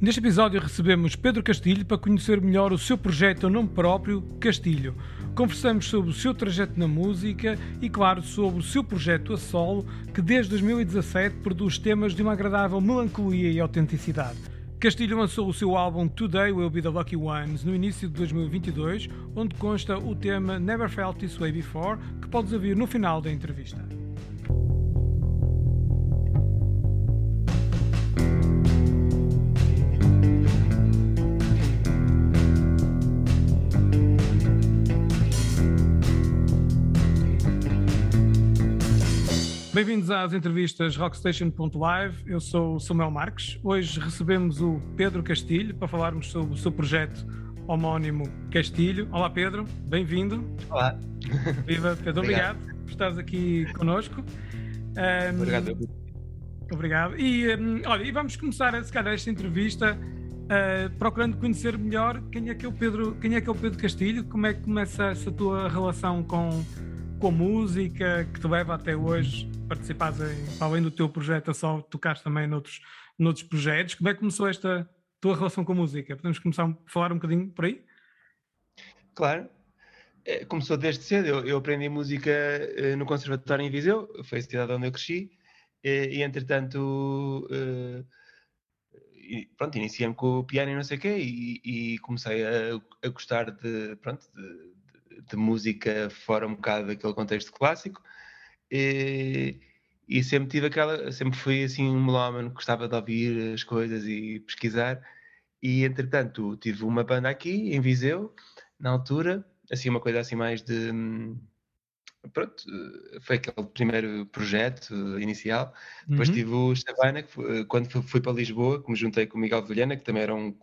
Neste episódio recebemos Pedro Castilho para conhecer melhor o seu projeto a nome próprio, Castilho. Conversamos sobre o seu trajeto na música e, claro, sobre o seu projeto a solo, que desde 2017 produz temas de uma agradável melancolia e autenticidade. Castilho lançou o seu álbum Today Will Be the Lucky Ones no início de 2022, onde consta o tema Never Felt This Way Before, que podes ouvir no final da entrevista. Bem-vindos às entrevistas Rockstation.live. Eu sou o Samuel Marques. Hoje recebemos o Pedro Castilho para falarmos sobre o seu projeto homónimo Castilho. Olá, Pedro. Bem-vindo. Olá. Viva, Pedro. obrigado. obrigado por estares aqui conosco. Um, obrigado. Obrigado. E, um, olha, e vamos começar, se calhar, esta entrevista uh, procurando conhecer melhor quem é que é o Pedro, quem é que é o Pedro Castilho, como é que começa essa tua relação com, com a música que te leva até hoje participares em, além do teu projeto, a só tocares também noutros, noutros projetos. Como é que começou esta tua relação com a música? Podemos começar a falar um bocadinho por aí? Claro. É, começou desde cedo. Eu, eu aprendi música eh, no Conservatório em Viseu, foi a cidade onde eu cresci, e, e entretanto, uh, pronto, iniciei-me com o piano e não sei o quê, e, e comecei a, a, gostar de, pronto, de, de, música fora um bocado daquele contexto clássico. E, e sempre tive aquela, sempre fui assim um melómano, gostava de ouvir as coisas e pesquisar. E entretanto tive uma banda aqui em Viseu, na altura, assim uma coisa assim mais de pronto, foi aquele primeiro projeto inicial. Depois uhum. tive o Savana, que quando fui, para Lisboa, que me juntei com o Miguel Vilhena, que também era um,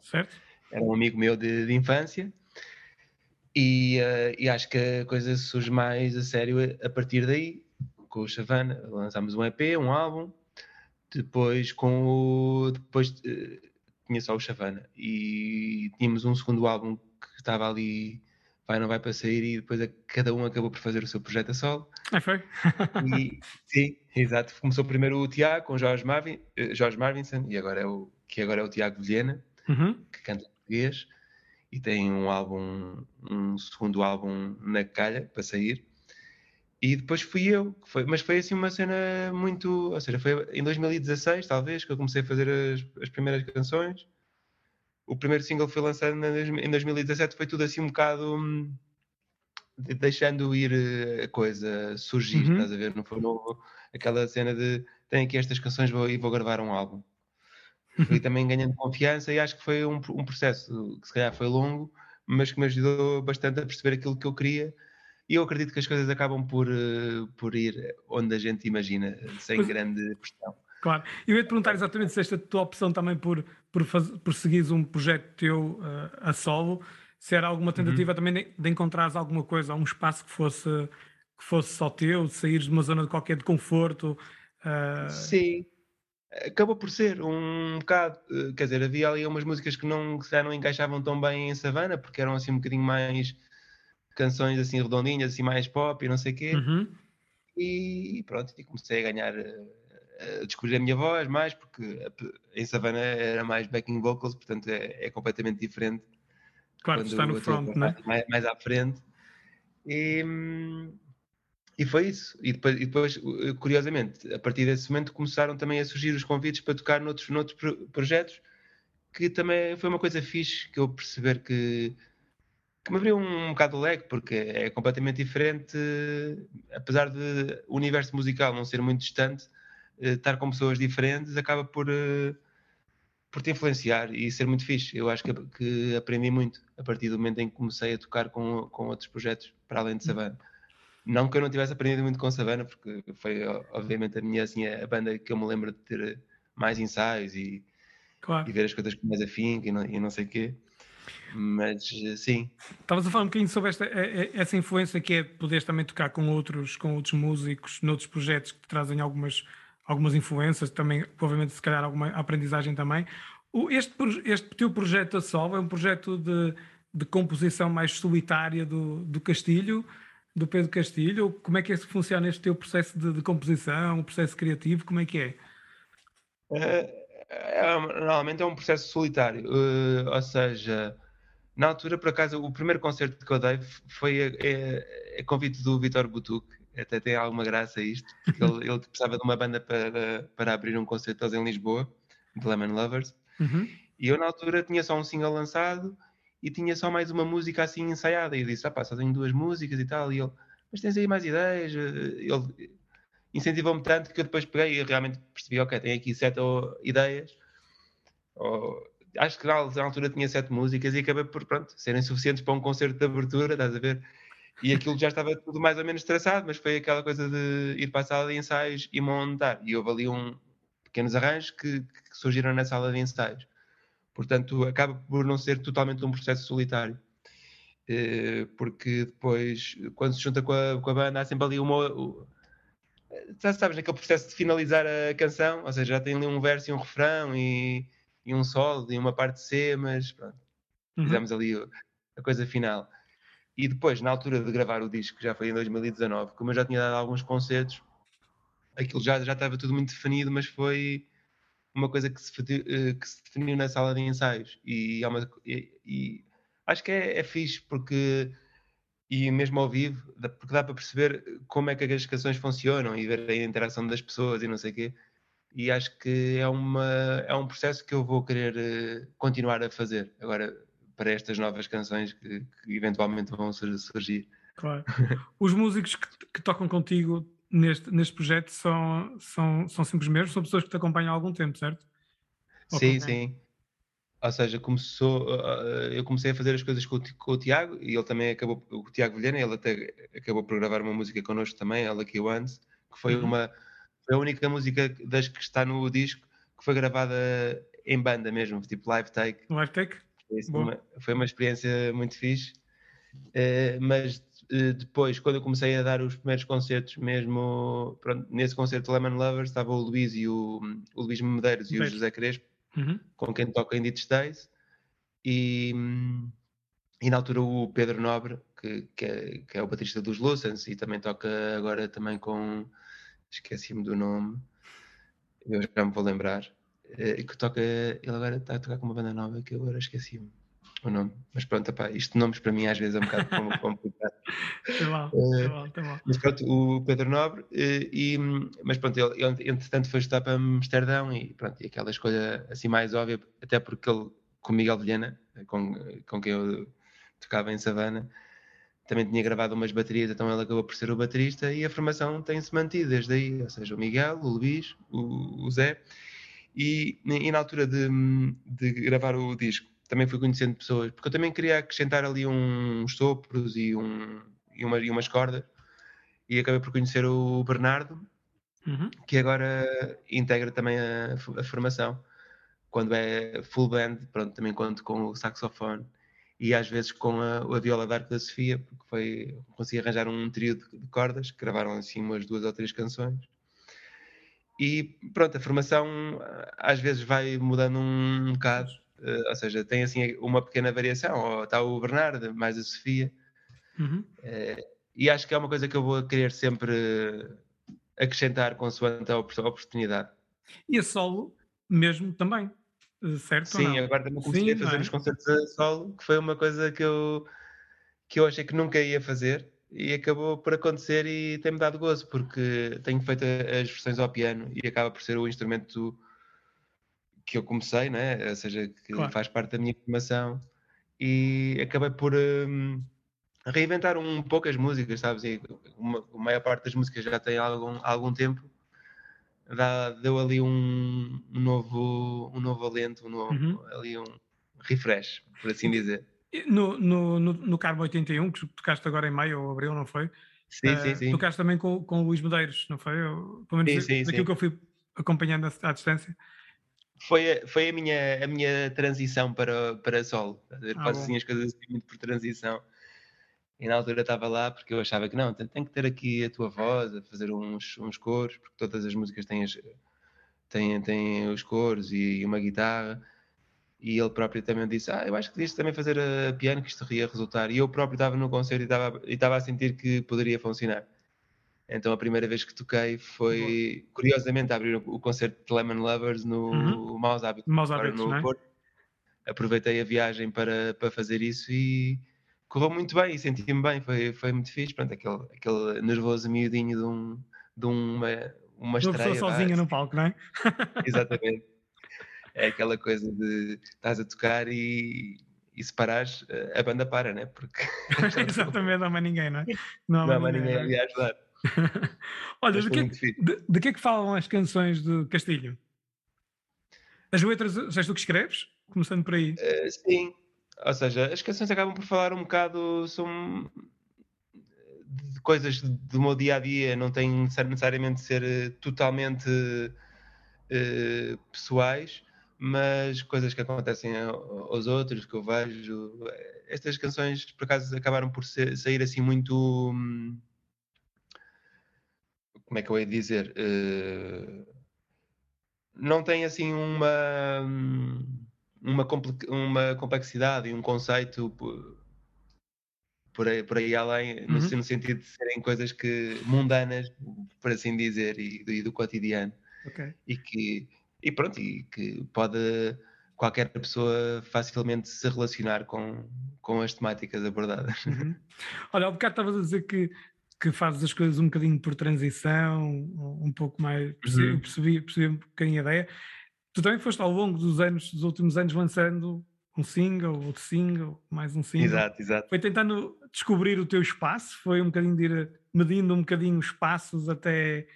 era um amigo meu de, de infância. E, uh, e, acho que a coisa surge mais a sério a partir daí com o Chavana, lançámos um EP, um álbum, depois com o. Depois uh, tinha só o Chavana e tínhamos um segundo álbum que estava ali, vai não vai para sair, e depois a, cada um acabou por fazer o seu projeto a solo. Ah, foi? e, sim, exato. Começou primeiro o Tiago com Jorge, Marvin, uh, Jorge Marvinson, e agora é o, que agora é o Tiago Vilhena, uhum. que canta português e tem um álbum, um segundo álbum na calha para sair. E depois fui eu, foi, mas foi assim uma cena muito. Ou seja, foi em 2016, talvez, que eu comecei a fazer as, as primeiras canções. O primeiro single foi lançado em 2017, foi tudo assim um bocado. Hum, deixando ir eh, a coisa surgir, uhum. estás a ver? Não foi novo, aquela cena de tenho aqui estas canções vou, e vou gravar um álbum. Fui também ganhando confiança e acho que foi um, um processo que se calhar foi longo, mas que me ajudou bastante a perceber aquilo que eu queria e eu acredito que as coisas acabam por, uh, por ir onde a gente imagina, sem pois, grande pressão. Claro. Eu ia te perguntar exatamente se esta tua opção também por, por, faz, por seguires um projeto teu uh, a solo, se era alguma tentativa uhum. também de, de encontrares alguma coisa, um espaço que fosse, que fosse só teu, de saíres de uma zona de qualquer de conforto. Uh... Sim, acabou por ser um bocado, quer dizer, havia ali umas músicas que não, que não encaixavam tão bem em Savana, porque eram assim um bocadinho mais canções assim redondinhas, assim mais pop e não sei o quê. Uhum. E pronto, e comecei a ganhar, eh, a descobrir a minha voz mais, porque em Savannah era mais backing vocals, portanto é, é completamente diferente. Claro, está no front, né? mais, mais à frente. E, e foi isso. E depois, e depois, curiosamente, a partir desse momento começaram também a surgir os convites para tocar noutros, noutros projetos, que também foi uma coisa fixe, que eu perceber que que me abriu um, um bocado o leque, porque é completamente diferente, apesar de o universo musical não ser muito distante, eh, estar com pessoas diferentes acaba por, eh, por te influenciar e ser muito fixe. Eu acho que, que aprendi muito a partir do momento em que comecei a tocar com, com outros projetos para além de hum. Savana. Não que eu não tivesse aprendido muito com Savana, porque foi obviamente a minha assim, a banda que eu me lembro de ter mais ensaios e, claro. e ver as coisas com mais afinco e não, e não sei o quê. Mas sim. Estavas a falar um bocadinho sobre esta, essa influência que é poderes também tocar com outros, com outros músicos, noutros projetos que te trazem algumas, algumas influências, também, provavelmente, se calhar, alguma aprendizagem também. Este, este teu projeto a Sol é um projeto de, de composição mais solitária do, do Castilho, do Pedro Castilho? Como é que é que funciona este teu processo de, de composição, o processo criativo? Como é que é? Uh é, normalmente é um processo solitário, uh, ou seja, na altura, por acaso, o primeiro concerto que eu dei foi a, a, a convite do Vitor Butuc, até tem alguma graça isto, ele, ele, precisava de uma banda para, para abrir um concerto em Lisboa, de Lemon Lovers, uhum. e eu na altura tinha só um single lançado e tinha só mais uma música assim ensaiada, e eu disse, ah pá, só tenho duas músicas e tal, e ele, mas tens aí mais ideias? Ele incentivou-me tanto que eu depois peguei e realmente percebi, ok, tenho aqui sete ideias, acho que na altura tinha sete músicas e acabei por, pronto, serem suficientes para um concerto de abertura, estás a ver? E aquilo já estava tudo mais ou menos traçado, mas foi aquela coisa de ir para a sala de ensaios e montar. E houve ali um pequenos arranjos que, que surgiram na sala de ensaios. Portanto, acaba por não ser totalmente um processo solitário. Eh, porque depois, quando se junta com a, com a banda, há sempre ali uma. Já sabes, naquele processo de finalizar a canção, ou seja, já tem ali um verso e um refrão e, e um solo e uma parte C, mas pronto, uhum. fizemos ali a coisa final. E depois, na altura de gravar o disco, já foi em 2019, como eu já tinha dado alguns concertos, aquilo já, já estava tudo muito definido, mas foi uma coisa que se, eh, que se definiu na sala de ensaios. E, é uma, e, e acho que é, é fixe porque, e mesmo ao vivo, porque dá para perceber como é que as canções funcionam e ver a interação das pessoas e não sei o quê. E acho que é, uma, é um processo que eu vou querer eh, continuar a fazer. Agora, para estas novas canções que, que eventualmente vão surgir. Claro. Os músicos que, que, tocam contigo neste, neste projeto são, são, são sempre os mesmos? São pessoas que te acompanham há algum tempo, certo? sim, sim. Ou seja, começou, eu comecei a fazer as coisas com o, com o Tiago e ele também acabou, o Tiago Vilhena, ele até acabou por gravar uma música connosco também, ela que Once, que foi uhum. uma foi a única música das que está no disco que foi gravada em banda mesmo, tipo live take. Live take? Foi, uma, foi uma experiência muito fixe. Uh, mas uh, depois, quando eu comecei a dar os primeiros concertos, mesmo pronto, nesse concerto Lemon Lovers, estava o Luís e o, o Luís Medeiros e o José Crespo, uhum. com quem toca em It Days, e, e na altura o Pedro Nobre, que, que, é, que é o baterista dos Lucens e também toca agora também com. Esqueci-me do nome, eu já me vou lembrar. Eh, que toca, ele agora está a tocar com uma banda nova que eu agora esqueci-me o nome, mas pronto, opá, isto de nomes para mim às vezes é um bocado complicado. Tem mal, mal, tem mal. Mas pronto, o Pedro Nobre, eh, e, mas pronto, ele, ele entretanto foi estudar para Amsterdão e pronto, e aquela escolha assim mais óbvia, até porque ele, com Miguel Vilhena, com, com quem eu tocava em Savana, também tinha gravado umas baterias, então ele acabou por ser o baterista e a formação tem-se mantido desde aí, ou seja, o Miguel, o Luís, o, o Zé, e, e na altura de, de, gravar o disco, também fui conhecendo pessoas, porque eu também queria acrescentar ali uns sopros e, um, e, uma, e umas cordas, e acabei por conhecer o Bernardo, uhum. que agora integra também a, a, formação. Quando é full band, pronto, também conto com o saxofone e às vezes com a, a viola da Arco da Sofia, porque foi, consegui arranjar um trio de, de cordas, que gravaram assim umas duas ou três canções e pronto, a formação às vezes vai mudando um bocado, uh, ou seja, tem assim uma pequena variação, ou está o Bernardo, mais a Sofia, uhum. uh, e acho que é uma coisa que eu vou querer sempre acrescentar consoante a oportunidade. E a solo mesmo também, eh, certo? Sim, agora também comecei Sim, a fazer é? os concertos a solo, que foi uma coisa que eu, que eu achei que nunca ia fazer e acabou por acontecer e tem-me dado gozo, porque tenho feito as versões ao piano e acaba por ser o instrumento que eu comecei, né? ou seja, que claro. faz parte da minha formação e acabei por um, reinventar um pouco as músicas, sabes? E uma, a maior parte das músicas já tem algum, algum tempo, Dá, deu ali um, um, novo, um novo alento, um novo, uhum. ali um refresh, por assim dizer. No, no, no, no Carmo 81, que tocaste agora em maio ou abril, não foi? Sim, uh, sim, sim. Tocaste também com, com o Luís Medeiros, não foi? Eu, pelo menos sim, sim, daquilo sim. que eu fui acompanhando à, à distância. Foi, a, foi a, minha, a minha transição para, para solo. Eu ah, faço assim as coisas assim muito por transição. E na altura estava lá porque eu achava que não, tem, tem, que ter aqui a tua voz, a fazer uns, uns coros, porque todas as músicas têm, as, têm, têm os coros e, e uma guitarra e ele próprio também disse: Ah, eu acho que devias também fazer a piano, que isto ia resultar. E eu próprio estava no concerto e estava, e estava a sentir que poderia funcionar. Então a primeira vez que toquei foi, curiosamente, a abrir o concerto de Lemon Lovers no uhum. Maus Hábitos, Maus Hábitos no é? Porto. Aproveitei a viagem para, para fazer isso e correu muito bem e senti-me bem, foi, foi muito fixe. Pronto, aquele, aquele nervoso miudinho de, um, de uma, uma estreia. Uma sozinha no palco, não é? Exatamente. É aquela coisa de estás a tocar e, e se parares, a banda para, né? Porque Exatamente, não há mais ninguém, não é? Não há, não há mais ninguém, ninguém é? a ajudar. Olha, de que, é de, de que é que falam as canções de Castilho? As letras, és tu que escreves? Começando por aí. Uh, sim, ou seja, as canções acabam por falar um bocado são de coisas do meu dia a dia, não têm necessariamente de ser eh, totalmente uh, pessoais, mas coisas que acontecem aos outros, que eu vejo. Estas canções, por acaso, acabaram por ser, sair assim muito. Hum, como é que eu ia dizer? Uh, não tem assim uma, uma, uma complexidade e um conceito por, por, aí, por aí além, uhum. no, no, sentido de serem coisas que mundanas, por assim dizer, e, e do cotidiano. Okay. E que e pronto, e que pode qualquer pessoa facilmente se relacionar com, com as temáticas abordadas. Uhum. Olha, há bocado estavas a dizer que que fazes as coisas um bocadinho por transição, um pouco mais. Percebi, uhum. percebi, percebi um bocadinho a ideia. Tu também foste ao longo dos anos, dos últimos anos, lançando um single, outro single, mais um single. Exato, exato. Foi tentando descobrir o teu espaço, foi um bocadinho de ir medindo um bocadinho os passos até,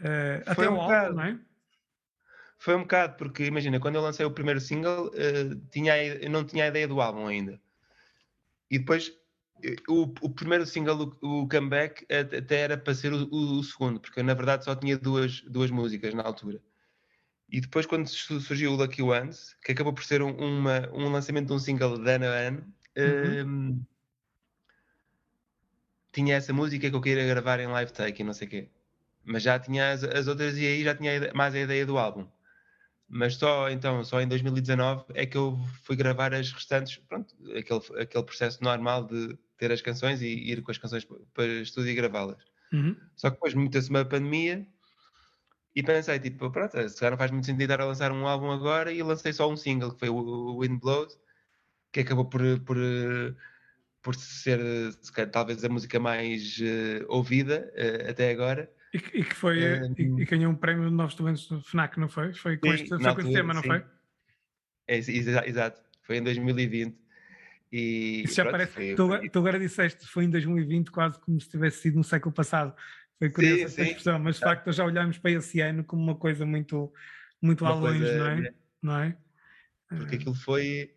uh, até um o álbum, não é? Foi um bocado, porque imagina, quando eu lancei o primeiro single, uh, tinha, eu não tinha a ideia do álbum ainda. E depois o, o, primeiro single, o, o, comeback, até era para ser o, o, segundo, porque eu na verdade só tinha duas, duas músicas na altura. E depois, quando surgiu o Lucky Ones, que acabou por ser um, uma, um lançamento de um single de ano a ano, uhum. um, tinha essa música que eu queria gravar em live take e não sei o quê. Mas já tinha as, as outras e aí já tinha mais a ideia do álbum mas só então, só em 2019 é que eu fui gravar as restantes, pronto, aquele, aquele processo normal de ter as canções e ir com as canções para estúdio e gravá-las. Uhum. Só que depois meteu-se uma pandemia e pensei, tipo, pronto, se calhar não faz muito sentido estar a lançar um álbum agora e lancei só um single, que foi o Wind Blows, que acabou por, por, por ser, calhar, talvez a música mais uh, ouvida uh, até agora. E, e que foi, um, e, e, ganhou um prémio de novos talentos do FNAC, não foi? Foi com, sim, este, foi com este tema, não sim. foi? É, exato, foi em 2020. E, Isso já pronto, parece. Foi, tu, foi... tu, agora disseste foi em 2020, quase como se tivesse sido no século passado. Foi curiosa essa expressão, mas de facto já olhamos para esse ano como uma coisa muito, muito lá longe, não é? não é? Porque aquilo foi.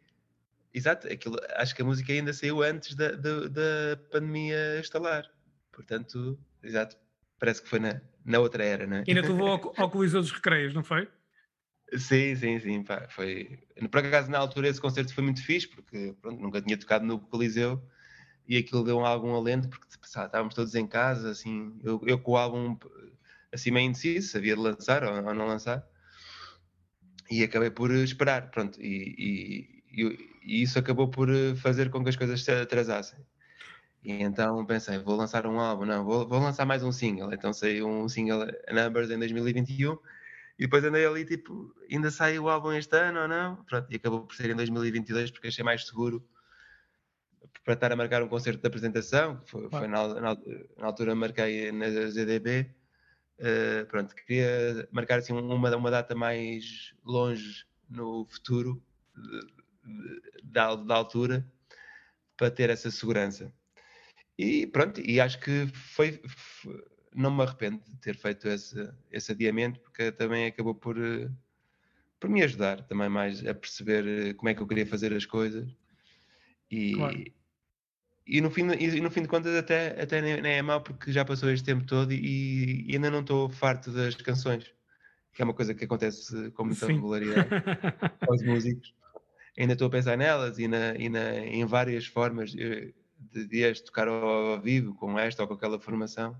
Exato, aquilo, acho que a música ainda saiu antes da, da, da pandemia instalar. Portanto, exato, parece que foi na, na outra era, não é? Ainda tu levou ao, ao Coliseu dos Recreios, não foi? Sim, sim, sim. Pá, foi... Por acaso, na altura, esse concerto foi muito fixe, porque pronto, nunca tinha tocado no Coliseu e aquilo deu algum alento, porque tipo, sabe, estávamos todos em casa, assim, eu, eu com o álbum assim meio indeciso, sabia de lançar ou, ou, não lançar, e acabei por esperar, pronto, e, e, e, e isso acabou por fazer com que as coisas se atrasassem. E então pensei, vou lançar um álbum, não, vou, vou lançar mais um single. Então saiu um single Numbers em 2021 e depois andei ali tipo, ainda sai o álbum este ano ou não? Pronto, e acabou por ser em 2022 porque achei mais seguro para estar a marcar um concerto de apresentação, que foi, foi na, na, na, altura marquei na ZDB. Uh, eh, pronto, queria marcar assim uma, uma data mais longe no futuro da, da altura para ter essa segurança. E pronto, e acho que foi, foi não me arrependo de ter feito esse, esse adiamento, porque também acabou por, eh, por me ajudar também mais a perceber eh, como é que eu queria fazer as coisas. E, claro. e, no, fim, e no fim de contas até, até nem, é mau porque já passou este tempo todo e, e, ainda não estou farto das canções, que é uma coisa que acontece com muita Sim. regularidade aos músicos. Ainda estou a pensar nelas e, na, e na, em várias formas. Eu, de, de as tocar ao vivo com esta ou com aquela formação.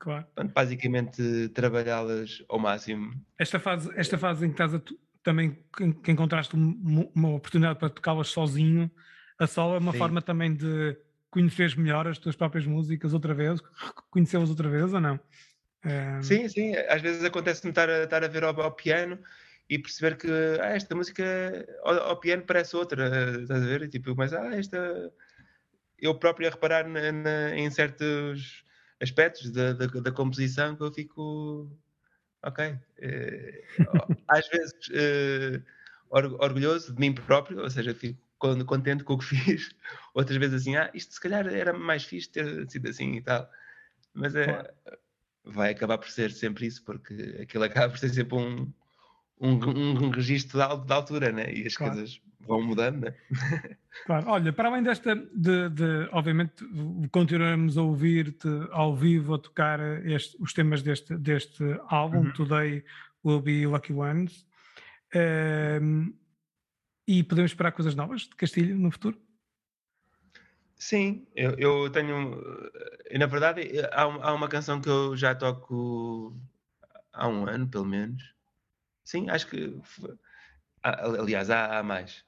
Claro. Portanto, basicamente trabalhá-las ao máximo. Esta fase, esta fase em que estás a, também que, encontraste uma oportunidade para tocá-las sozinho, a solo é uma Sim. forma também de conheceres melhor as tuas próprias músicas outra vez, conhecê-las outra vez ou não? Um... Sim, sim, às vezes acontece-me estar a, estar a ver ao, ao, piano e perceber que ah, esta música ao, ao, piano parece outra, estás a ver? E tipo, mas ah, esta. Eu próprio a reparar na, na, em certos aspectos da, da, da, composição que eu fico. Ok. Eh, às vezes eh, orgulhoso de mim próprio, ou seja, fico contente com o que fiz. Outras vezes assim, ah, isto se calhar era mais fixe ter sido assim e tal. Mas é. Claro vai acabar por ser sempre isso, porque aquilo acaba por ser sempre um, um, um registro de, de altura, né? E as claro. coisas vão mudando, né? Claro, olha, para além desta, de, de obviamente, continuamos a ouvir-te ao vivo a tocar este, os temas deste, deste álbum, uhum. Today Will Be Lucky Ones, um, e podemos esperar coisas novas de Castilho no futuro? Sim, eu, eu tenho. Na verdade, há, há uma canção que eu já toco há um ano, pelo menos. Sim, acho que. Aliás, há, há mais.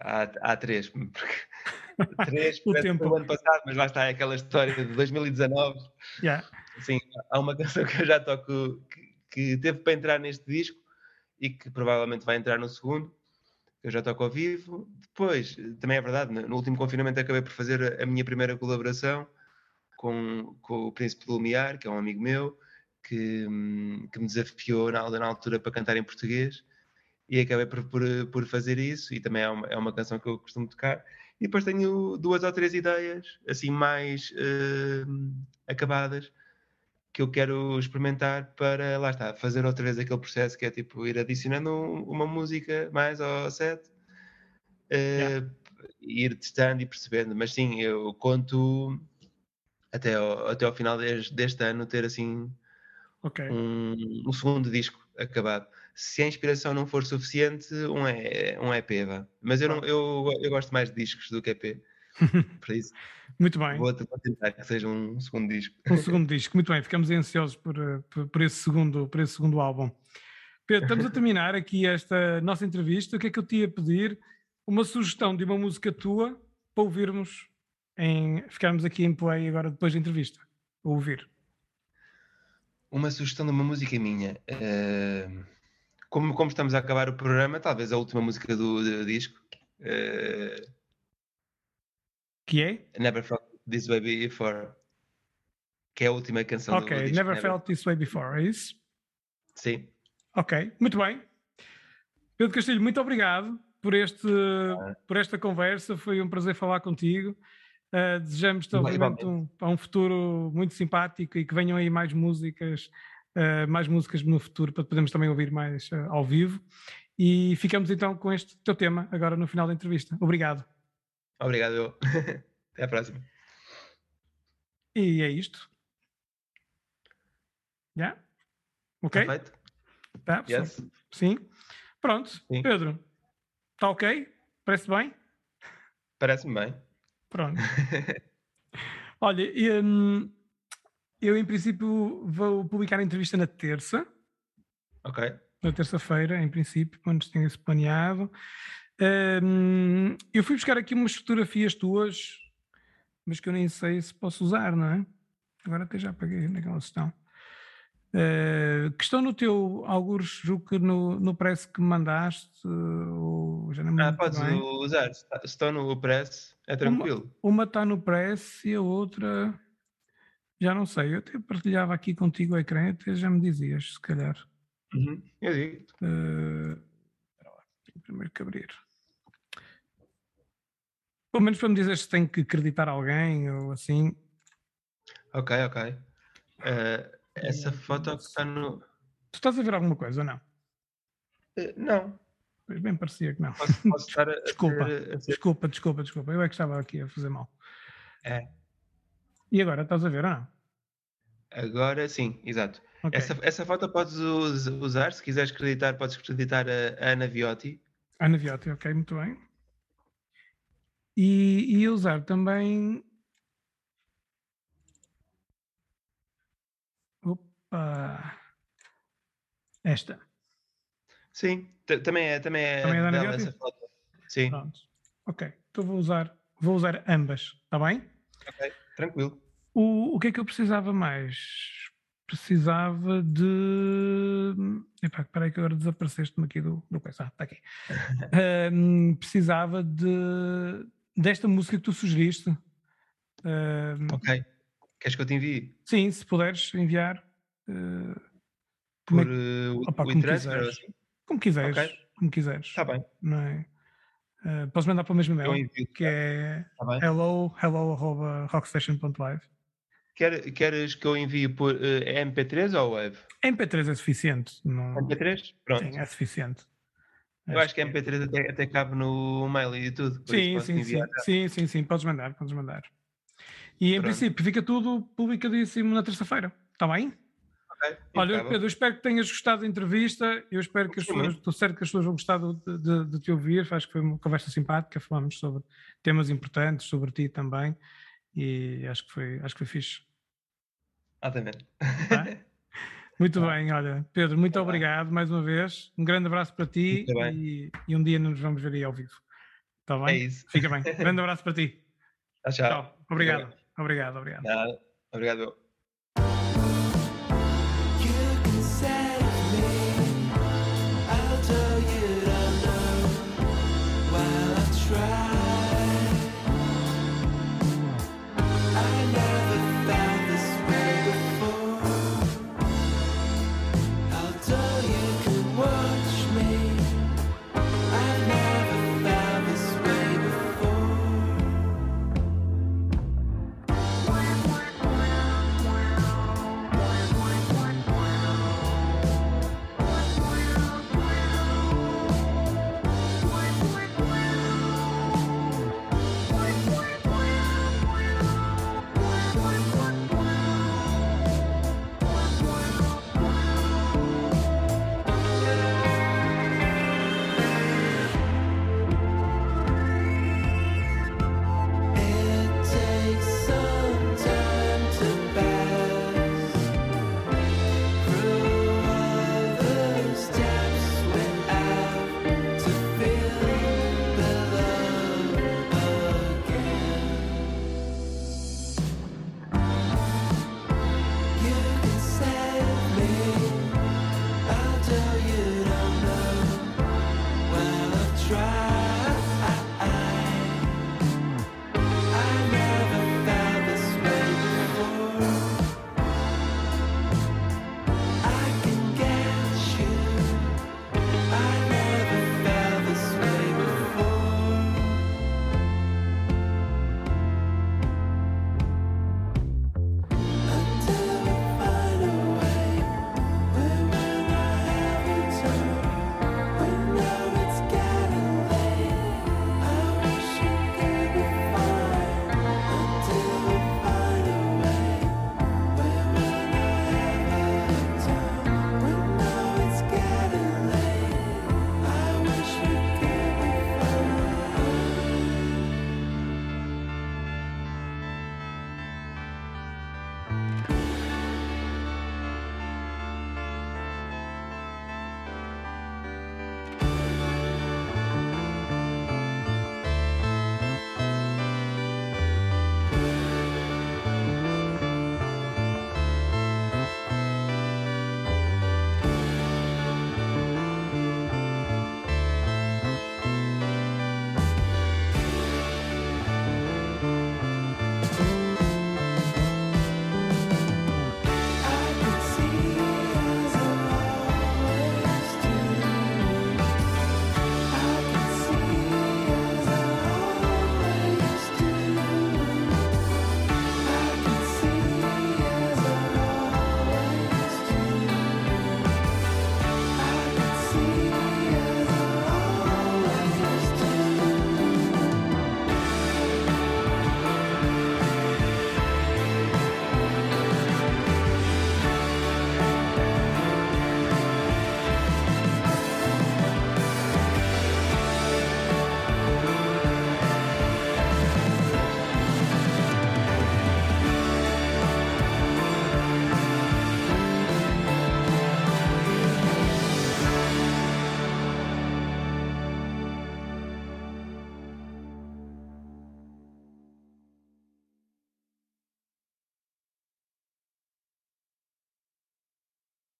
Há, há três. três o tempo. ano passado, mas lá está é aquela história de 2019. Yeah. Sim, há uma canção que eu já toco que, que teve para entrar neste disco e que provavelmente vai entrar no segundo eu já toco ao vivo. Depois, também é verdade, no último confinamento acabei por fazer a minha primeira colaboração com, com o Príncipe do Lumiar, que é um amigo meu, que, hum, que me desafiou na, na altura para cantar em português e acabei por, por, por fazer isso e também é uma, é uma canção que eu costumo tocar. E depois tenho duas ou três ideias assim mais uh, acabadas que eu quero experimentar para, lá está, fazer outra vez aquele processo que é tipo ir adicionando uma música mais ao set, uh, yeah. ir testando e percebendo. Mas sim, eu conto até ao, até ao final deste, deste ano ter assim okay. um, um, segundo disco acabado. Se a inspiração não for suficiente, um, é, um EP, vá. Mas eu, não, eu, eu gosto mais de discos do que EP. Por isso. muito bem. Vou, tentar que seja um segundo disco. Um segundo disco, muito bem. Ficamos ansiosos por, eh, por, por, esse, segundo, por esse segundo álbum. Pedro, estamos a terminar aqui esta nossa entrevista. O que é que eu te ia pedir? Uma sugestão de uma música tua para ouvirmos, em, ficarmos aqui em play agora depois da entrevista. A ouvir. Uma sugestão de uma música minha. Uh, como, como estamos a acabar o programa, talvez a última música do, do disco. Uh, que é? Never Felt This Way Before. Que é a última canção Ok, do disco, Never, Never Felt This Way Before, é isso? Sim. Ok, muito bem. Pedro Castilho, muito obrigado por, este, ah. por esta conversa. Foi um prazer falar contigo. Uh, Desejamos-te, obviamente, um, um futuro muito simpático e que venham aí mais músicas, uh, mais músicas no futuro para podermos também ouvir mais uh, ao vivo. E ficamos então com este teu tema agora no final da entrevista. Obrigado. Obrigado. Até a próxima. E é isto. Já? Yeah? Ok? Perfeito. Tá, yes. Sim. Pronto. Sim. Pedro, está ok? Parece bem? Parece-me bem. Pronto. Olha, hum, eu em princípio vou publicar a entrevista na terça. Ok. Na terça-feira, em princípio, quando tenha isso planeado. Um, eu fui buscar aqui umas fotografias tuas, mas que eu nem sei se posso usar, não é? Agora até já apaguei naquela estão. Uh, que estão no teu, alguns, julgo que no, no press que me mandaste, uh, já não me Ah, podes bem. usar, estão no press, é tranquilo. Uma está no press e a outra, já não sei, eu até partilhava aqui contigo o ecrã, até já me dizias, se calhar. Uhum, eu digo. Uh, primeiro que abrir. Pelo menos para me dizer se tem que acreditar alguém ou assim. Ok, ok. Uh, essa foto que está no. Tu estás a ver alguma coisa ou não? Uh, não. Pois bem parecia que não. Posso, posso desculpa, a desculpa, desculpa, desculpa. Eu é que estava aqui a fazer mal. É. E agora estás a ver ou não? Agora sim, exato. Okay. Essa, essa foto podes usar, se quiseres acreditar, podes acreditar a Ana Viotti. Ana Viotti, ok, muito bem. E, e usar também. Opa! Esta. Sim, também é, também é, também é essa foto. Sim. Pronto. Ok, então vou usar, vou usar ambas, está bem? Ok, tranquilo. O, o que é que eu precisava mais? Precisava de. Epá, espera aí que agora desapareceste-me aqui do, do coisa. Ah, está aqui. Um, precisava de desta música que tu sugeriste. Um, ok. Queres que eu te envie? Sim, se puderes enviar. Uh, Por é uh, opa, o como quiseres. Assim? Como quiseres. Okay. Como quiseres. Está bem. Não é? Uh, podes mandar para o mesmo e-mail, que é tá hello, hello, rockstation.live. Quer, queres que eu envie por uh, MP3 ou web? MP3 é suficiente. Não... MP3? Pronto. Sim, é suficiente. Eu acho que a MP3 até, até cabe no mail e tudo. Sim, sim, sim, sim, sim, sim, podes mandar, podes mandar. E em Pronto. princípio fica tudo publicadíssimo na terça-feira, está bem? Okay, Olha, Pedro, eu espero que tenhas gostado da entrevista. Eu espero que as pessoas, estou certo que as pessoas vão gostar de, de, de, te ouvir. Acho que foi uma conversa simpática. Falamos sobre temas importantes, sobre ti também. E acho que foi, acho que foi fixe. Exatamente. Tá? Muito tá. bem, olha, Pedro, muito tá obrigado mais uma vez. Um grande abraço para ti e, e, um dia nos vamos ver aí ao vivo. Está bem? É isso. Fica bem. grande abraço para ti. Tchau, tchau. tchau. Obrigado. Obrigado, obrigado. Nada. Obrigado.